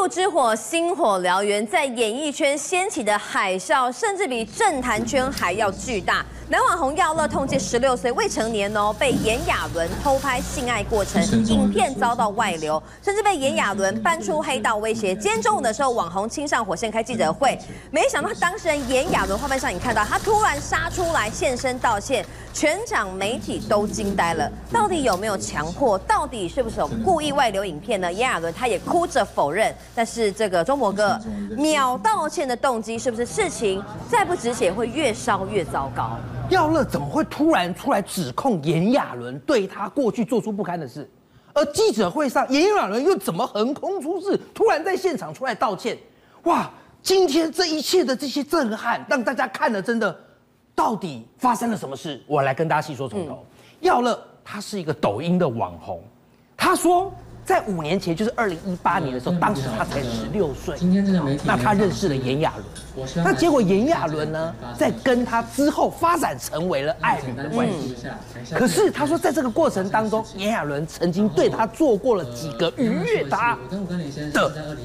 度之火，星火燎原，在演艺圈掀起的海啸，甚至比政坛圈还要巨大。男网红耀乐痛借十六岁未成年哦，被炎亚纶偷拍性爱过程，影片遭到外流，甚至被炎亚纶搬出黑道威胁。今天中午的时候，网红亲上火线开记者会，没想到当事人炎亚纶画面上你看到他突然杀出来现身道歉，全场媒体都惊呆了。到底有没有强迫？到底是不是有故意外流影片呢？炎亚纶他也哭着否认。但是这个中博哥秒道歉的动机，是不是事情再不止血会越烧越糟糕？耀乐怎么会突然出来指控炎亚纶对他过去做出不堪的事？而记者会上，炎亚纶又怎么横空出世，突然在现场出来道歉？哇！今天这一切的这些震撼，让大家看了真的，到底发生了什么事？我来跟大家细说从头。耀乐他是一个抖音的网红，他说。在五年前，就是二零一八年的时候，当时他才十六岁。今天这个媒体，那他认识了炎亚纶。那结果炎亚纶呢，在跟他之后发展成为了爱侣的关系。可是他说，在这个过程当中，炎亚纶曾经对他做过了几个逾越他的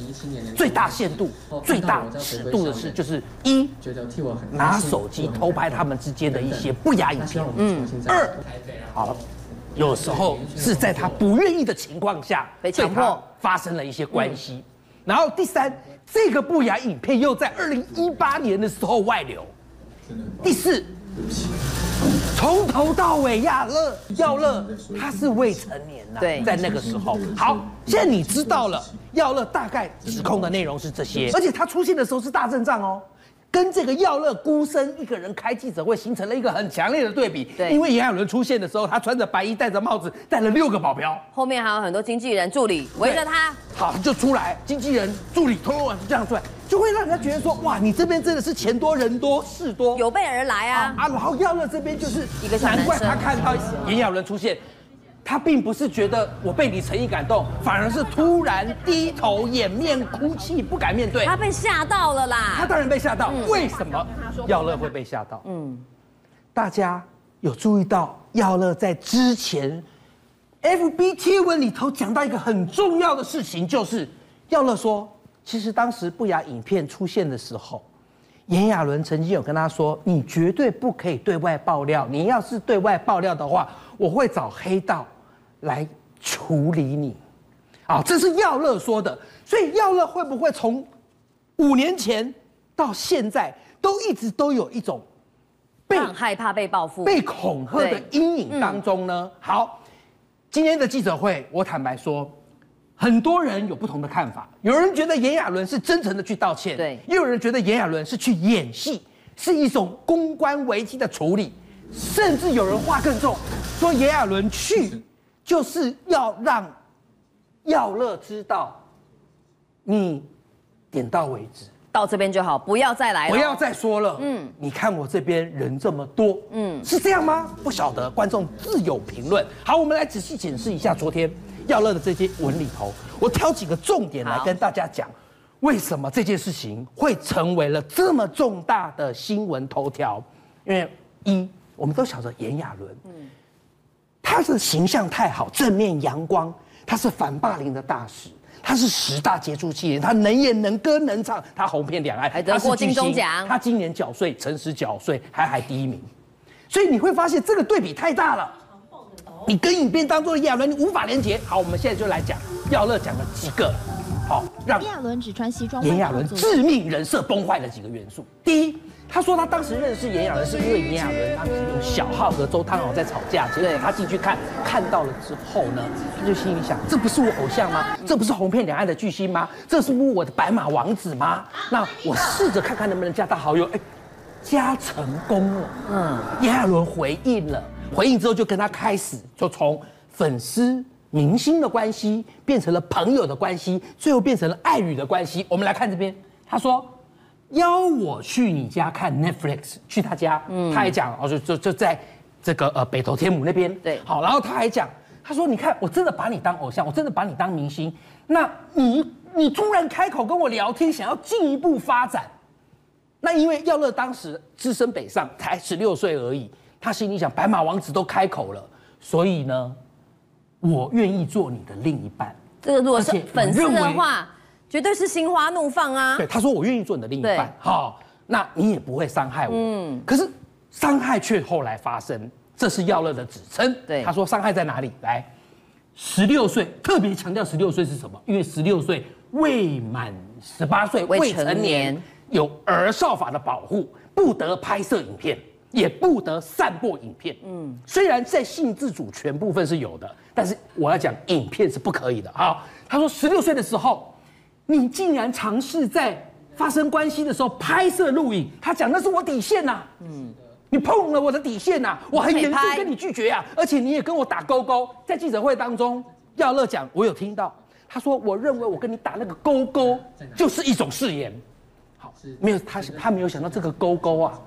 最大限度、最大尺度的事，就是一，拿手机偷拍他们之间的一些不雅影片。嗯。二，好。有时候是在他不愿意的情况下被强迫发生了一些关系，然后第三，这个不雅影片又在二零一八年的时候外流。第四，从头到尾亚乐耀乐他是未成年呐，对，在那个时候。好，现在你知道了，耀乐大概指控的内容是这些，而且他出现的时候是大阵仗哦。跟这个耀乐孤身一个人开记者会，形成了一个很强烈的对比。对，因为炎亚纶出现的时候，他穿着白衣，戴着帽子，带了六个保镖，后面还有很多经纪人助理围着他。好，就出来，经纪人助理通通往这样出来，就会让人家觉得说，哇，你这边真的是钱多人多事多，有备而来啊啊！然后耀乐这边就是一个难怪他看到炎亚纶出现。他并不是觉得我被你诚意感动，反而是突然低头掩面哭泣，不敢面对。他被吓到了啦！他当然被吓到。嗯、为什么耀乐会被吓到？嗯，大家有注意到耀乐在之前 FB 贴文里头讲到一个很重要的事情，就是耀乐说，其实当时不雅影片出现的时候，炎亚纶曾经有跟他说，你绝对不可以对外爆料，你要是对外爆料的话，我会找黑道。来处理你，啊，这是耀乐说的，所以耀乐会不会从五年前到现在都一直都有一种被害怕被报复、被恐吓的阴影当中呢？好，今天的记者会，我坦白说，很多人有不同的看法，有人觉得炎亚纶是真诚的去道歉，对，也有人觉得炎亚纶是去演戏，是一种公关危机的处理，甚至有人话更重，说炎亚纶去。就是要让耀乐知道，你点到为止，到这边就好，不要再来了，不要再说了。嗯，你看我这边人这么多，嗯，是这样吗？不晓得，观众自有评论。好，我们来仔细检视一下昨天耀乐的这些文里头，我挑几个重点来跟大家讲，为什么这件事情会成为了这么重大的新闻头条？因为一，我们都晓得炎亚纶，嗯。他的形象太好，正面阳光，他是反霸凌的大使，他是十大杰出青年，他能演能歌能唱，他红遍两岸，还得过金钟奖。他今年缴税，诚实缴税，还还第一名。所以你会发现这个对比太大了。你跟影片当中的炎亚伦，你无法连接。好，我们现在就来讲耀乐讲了几个，好让炎亚伦只穿西装，炎亚伦致命人设崩坏的几个元素。第一。他说他当时认识炎亚纶是因为炎亚纶当时用小号和周汤豪在吵架，结果他进去看，看到了之后呢，他就心里想：这不是我偶像吗？这不是红遍两岸的巨星吗？这是我的白马王子吗？那我试着看看能不能加他好友。哎，加成功了。嗯，炎亚纶回应了，回应之后就跟他开始，就从粉丝明星的关系变成了朋友的关系，最后变成了爱侣的关系。我们来看这边，他说。邀我去你家看 Netflix，去他家，嗯，他还讲，哦，就就就在这个呃北投天母那边，对，好，然后他还讲，他说，你看，我真的把你当偶像，我真的把你当明星，那你你突然开口跟我聊天，想要进一步发展，那因为耀乐当时只身北上，才十六岁而已，他心里想，白马王子都开口了，所以呢，我愿意做你的另一半。这个如果是粉丝的话。绝对是心花怒放啊。对，他说我愿意做你的另一半，好，那你也不会伤害我。嗯，可是伤害却后来发生，这是耀乐的指称。对，他说伤害在哪里？来，十六岁，特别强调十六岁是什么？因为十六岁未满十八岁，未成年，有儿少法的保护，不得拍摄影片。也不得散播影片。嗯，虽然在性自主权部分是有的，但是我要讲影片是不可以的。好，他说十六岁的时候，你竟然尝试在发生关系的时候拍摄录影，他讲那是我底线呐。嗯，你碰了我的底线呐，我很严肃跟你拒绝啊，而且你也跟我打勾勾。在记者会当中，耀乐讲我有听到，他说我认为我跟你打那个勾勾就是一种誓言。好，没有他他没有想到这个勾勾啊。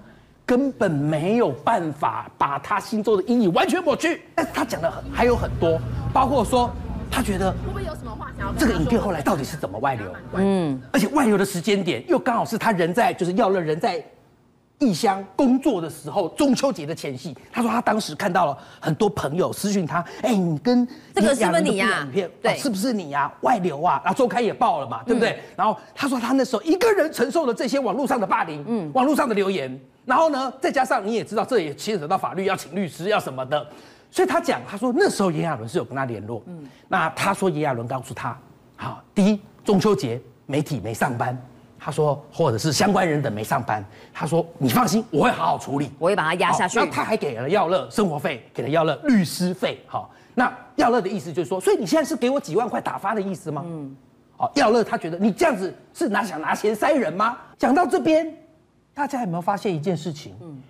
根本没有办法把他心中的阴影完全抹去，但是他讲的很还有很多，包括说他觉得这个影片后来到底是怎么外流？嗯，而且外流的时间点又刚好是他人在就是要了人在异乡工作的时候，中秋节的前夕。他说他当时看到了很多朋友私讯他，哎，你跟这个是不是你呀？影片对，是不是你呀？外流啊，然后周刊也报了嘛，对不对？然后他说他那时候一个人承受了这些网络上的霸凌，嗯，网络上的留言。然后呢，再加上你也知道，这也牵扯到法律，要请律师，要什么的，所以他讲，他说那时候炎亚纶是有跟他联络，嗯，那他说炎亚纶告诉他，好，第一中秋节媒体没上班，他说或者是相关人等没上班，他说你放心，我会好好处理，我会把他压下去。然后他还给了耀乐生活费，给了耀乐律师费，好，那耀乐的意思就是说，所以你现在是给我几万块打发的意思吗？嗯，好，耀乐他觉得你这样子是拿想拿钱塞人吗？讲到这边。大家有没有发现一件事情？嗯，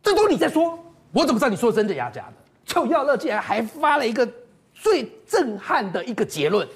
这都你在说，我怎么知道你说真的假的？就耀乐竟然还发了一个最震撼的一个结论，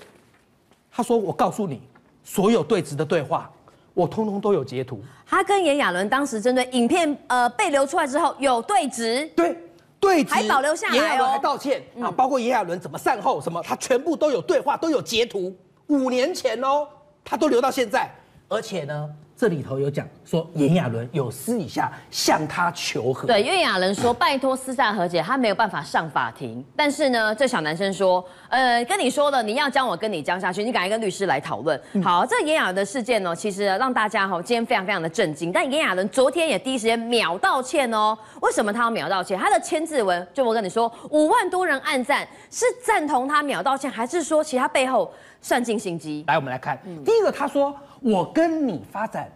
他说：“我告诉你，所有对质的对话，我通通都有截图。”他跟炎亚纶当时针对影片呃被流出来之后有对质，对对质还保留下来哦，炎亚纶还道歉啊，包括炎亚纶怎么善后什么，他全部都有对话，都有截图。五年前哦，他都留到现在，而且呢。这里头有讲说，炎亚纶有私底下向他求和。对，炎亚纶说拜托私下和解，他没有办法上法庭。但是呢，这小男生说，呃，跟你说了，你要将我跟你将下去，你赶快跟律师来讨论。嗯、好，这炎亚纶的事件呢，其实让大家哈今天非常非常的震惊。但炎亚纶昨天也第一时间秒道歉哦。为什么他要秒道歉？他的千字文，就我跟你说，五万多人暗赞，是赞同他秒道歉，还是说其他背后算尽心机？来，我们来看，嗯、第一个他说。我跟你发展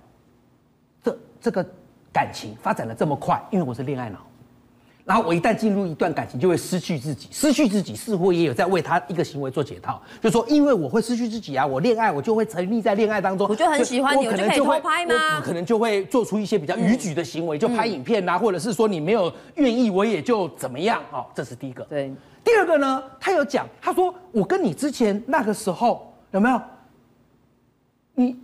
这这个感情发展的这么快，因为我是恋爱脑，然后我一旦进入一段感情，就会失去自己，失去自己似乎也有在为他一个行为做解套，就说因为我会失去自己啊，我恋爱我就会沉溺在恋爱当中，我就很喜欢你，我可能就会拍吗？我可能就会做出一些比较逾矩的行为，就拍影片呐、啊，或者是说你没有愿意，我也就怎么样哦，这是第一个。对，第二个呢，他有讲，他说我跟你之前那个时候有没有你？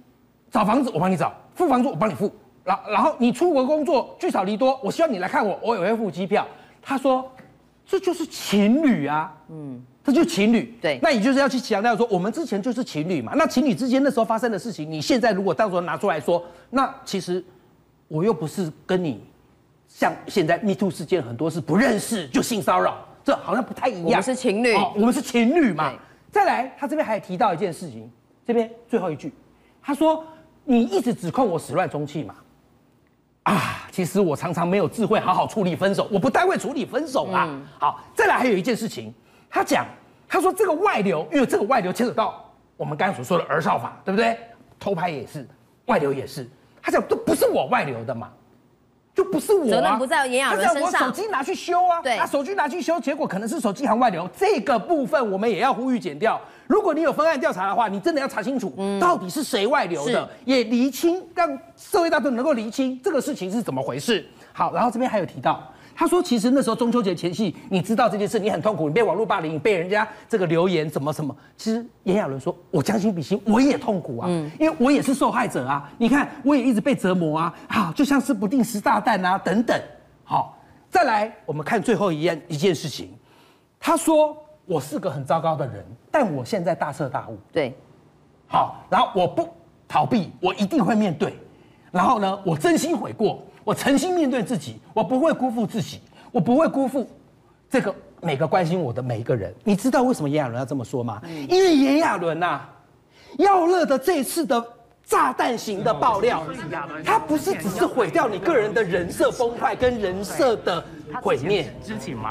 找房子我帮你找，付房租我帮你付，然然后你出国工作聚少离多，我希望你来看我，我也会付机票。他说，这就是情侣啊，嗯，这就是情侣。对，那你就是要去强调说，我们之前就是情侣嘛。那情侣之间那时候发生的事情，你现在如果到时候拿出来说，那其实我又不是跟你像现在 Me Too 事件很多是不认识就性骚扰，这好像不太一样。我们是情侣，哦，我们是情侣嘛。再来，他这边还提到一件事情，这边最后一句，他说。你一直指控我始乱终弃嘛？啊，其实我常常没有智慧好好处理分手，我不太会处理分手啊。嗯、好，再来还有一件事情，他讲，他说这个外流，因为这个外流牵扯到我们刚才所说的儿少法，对不对？偷拍也是，外流也是，他讲都不是我外流的嘛。就不是我啊，责任不在炎亚纶身上。他我手机拿去修啊，对，他手机拿去修，结果可能是手机行外流，这个部分我们也要呼吁检调。如果你有分案调查的话，你真的要查清楚，到底是谁外流的，也厘清，让社会大众能够厘清这个事情是怎么回事。好，然后这边还有提到。他说：“其实那时候中秋节前夕，你知道这件事，你很痛苦，你被网络霸凌，你被人家这个留言什么什么。其实炎亚纶说，我将心比心，我也痛苦啊，嗯，因为我也是受害者啊。你看，我也一直被折磨啊，啊，就像是不定时炸弹啊等等。好，再来，我们看最后一件一件事情。他说我是个很糟糕的人，但我现在大彻大悟。对，好，然后我不逃避，我一定会面对。然后呢，我真心悔过。”我诚心面对自己，我不会辜负自己，我不会辜负这个每个关心我的每一个人。你知道为什么炎亚纶要这么说吗？嗯、因为炎亚纶呐，耀乐的这次的。炸弹型的爆料，它不是只是毁掉你个人的人设崩坏跟人设的毁灭，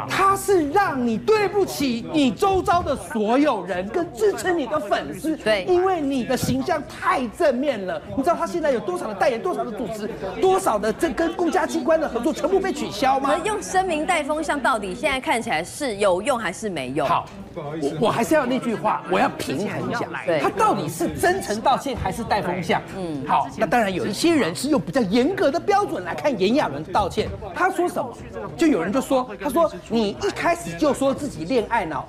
他是让你对不起你周遭的所有人跟支持你的粉丝，对，因为你的形象太正面了。你知道他现在有多少的代言，多少的组织，多少的这跟公家机关的合作全部被取消吗？用声明带风向，到底现在看起来是有用还是没用？好。我我还是要那句话，我要平衡一下，他到底是真诚道歉还是带风向？嗯，好，那当然有一些人是用比较严格的标准来看炎亚纶道歉。他说什么？就有人就说，他说你一开始就说自己恋爱脑，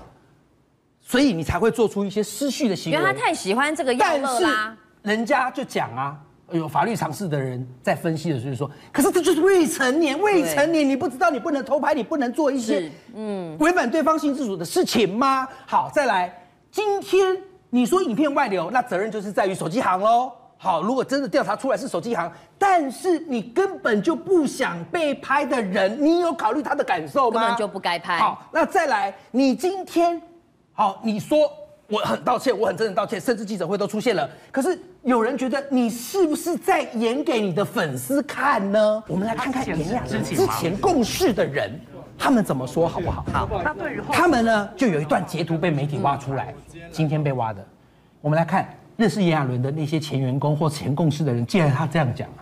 所以你才会做出一些失序的行为。因为他太喜欢这个样乐啦。人家就讲啊。有法律常识的人在分析的时候说，可是这就是未成年，未成年你不知道你不能偷拍，你不能做一些嗯违反对方性自主的事情吗？好，再来，今天你说影片外流，那责任就是在于手机行喽。好，如果真的调查出来是手机行，但是你根本就不想被拍的人，你有考虑他的感受吗？根本就不该拍。好，那再来，你今天好，你说。我很道歉，我很真的道歉，甚至记者会都出现了。可是有人觉得你是不是在演给你的粉丝看呢？我们来看看炎亚纶之前共事的人，他们怎么说好不好？好，他们呢就有一段截图被媒体挖出来，今天被挖的。我们来看认识炎亚纶的那些前员工或前公司的人，既然他这样讲了。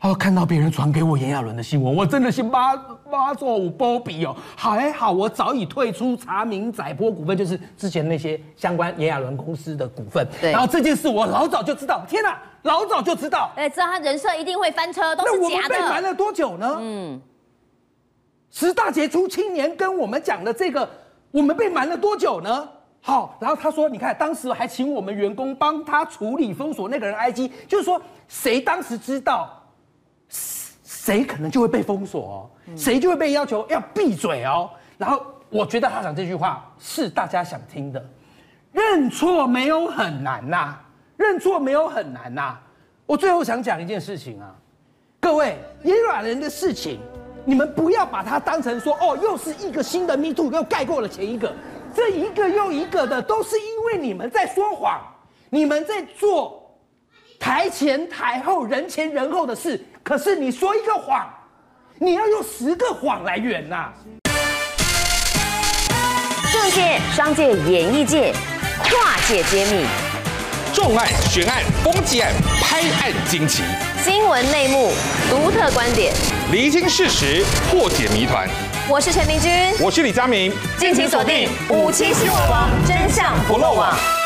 哦，看到别人传给我炎亚纶的新闻，我真的是妈妈做五波比哦。还好我早已退出查明载波股份，就是之前那些相关炎亚纶公司的股份。对。然后这件事我老早就知道，天哪，老早就知道。哎，知道他人设一定会翻车，都是假的。那我们被瞒了多久呢？嗯。十大杰出青年跟我们讲的这个，我们被瞒了多久呢？好，然后他说，你看当时还请我们员工帮他处理封锁那个人 IG，就是说谁当时知道。谁可能就会被封锁哦，谁就会被要求要闭嘴哦。然后我觉得他讲这句话是大家想听的，认错没有很难呐，认错没有很难呐。我最后想讲一件事情啊，各位，也软人的事情，你们不要把它当成说哦，又是一个新的 Me Too 又盖过了前一个，这一个又一个的都是因为你们在说谎，你们在做。台前台后，人前人后的事，可是你说一个谎，你要用十个谎来圆呐、啊。政界、商界、演艺界，跨界揭秘，重案、悬案、攻击案、拍案惊奇，新闻内幕、独特观点，厘清事实，破解谜团。我是陈明君，我是李佳明，敬请锁定五七新闻网，真相不漏网。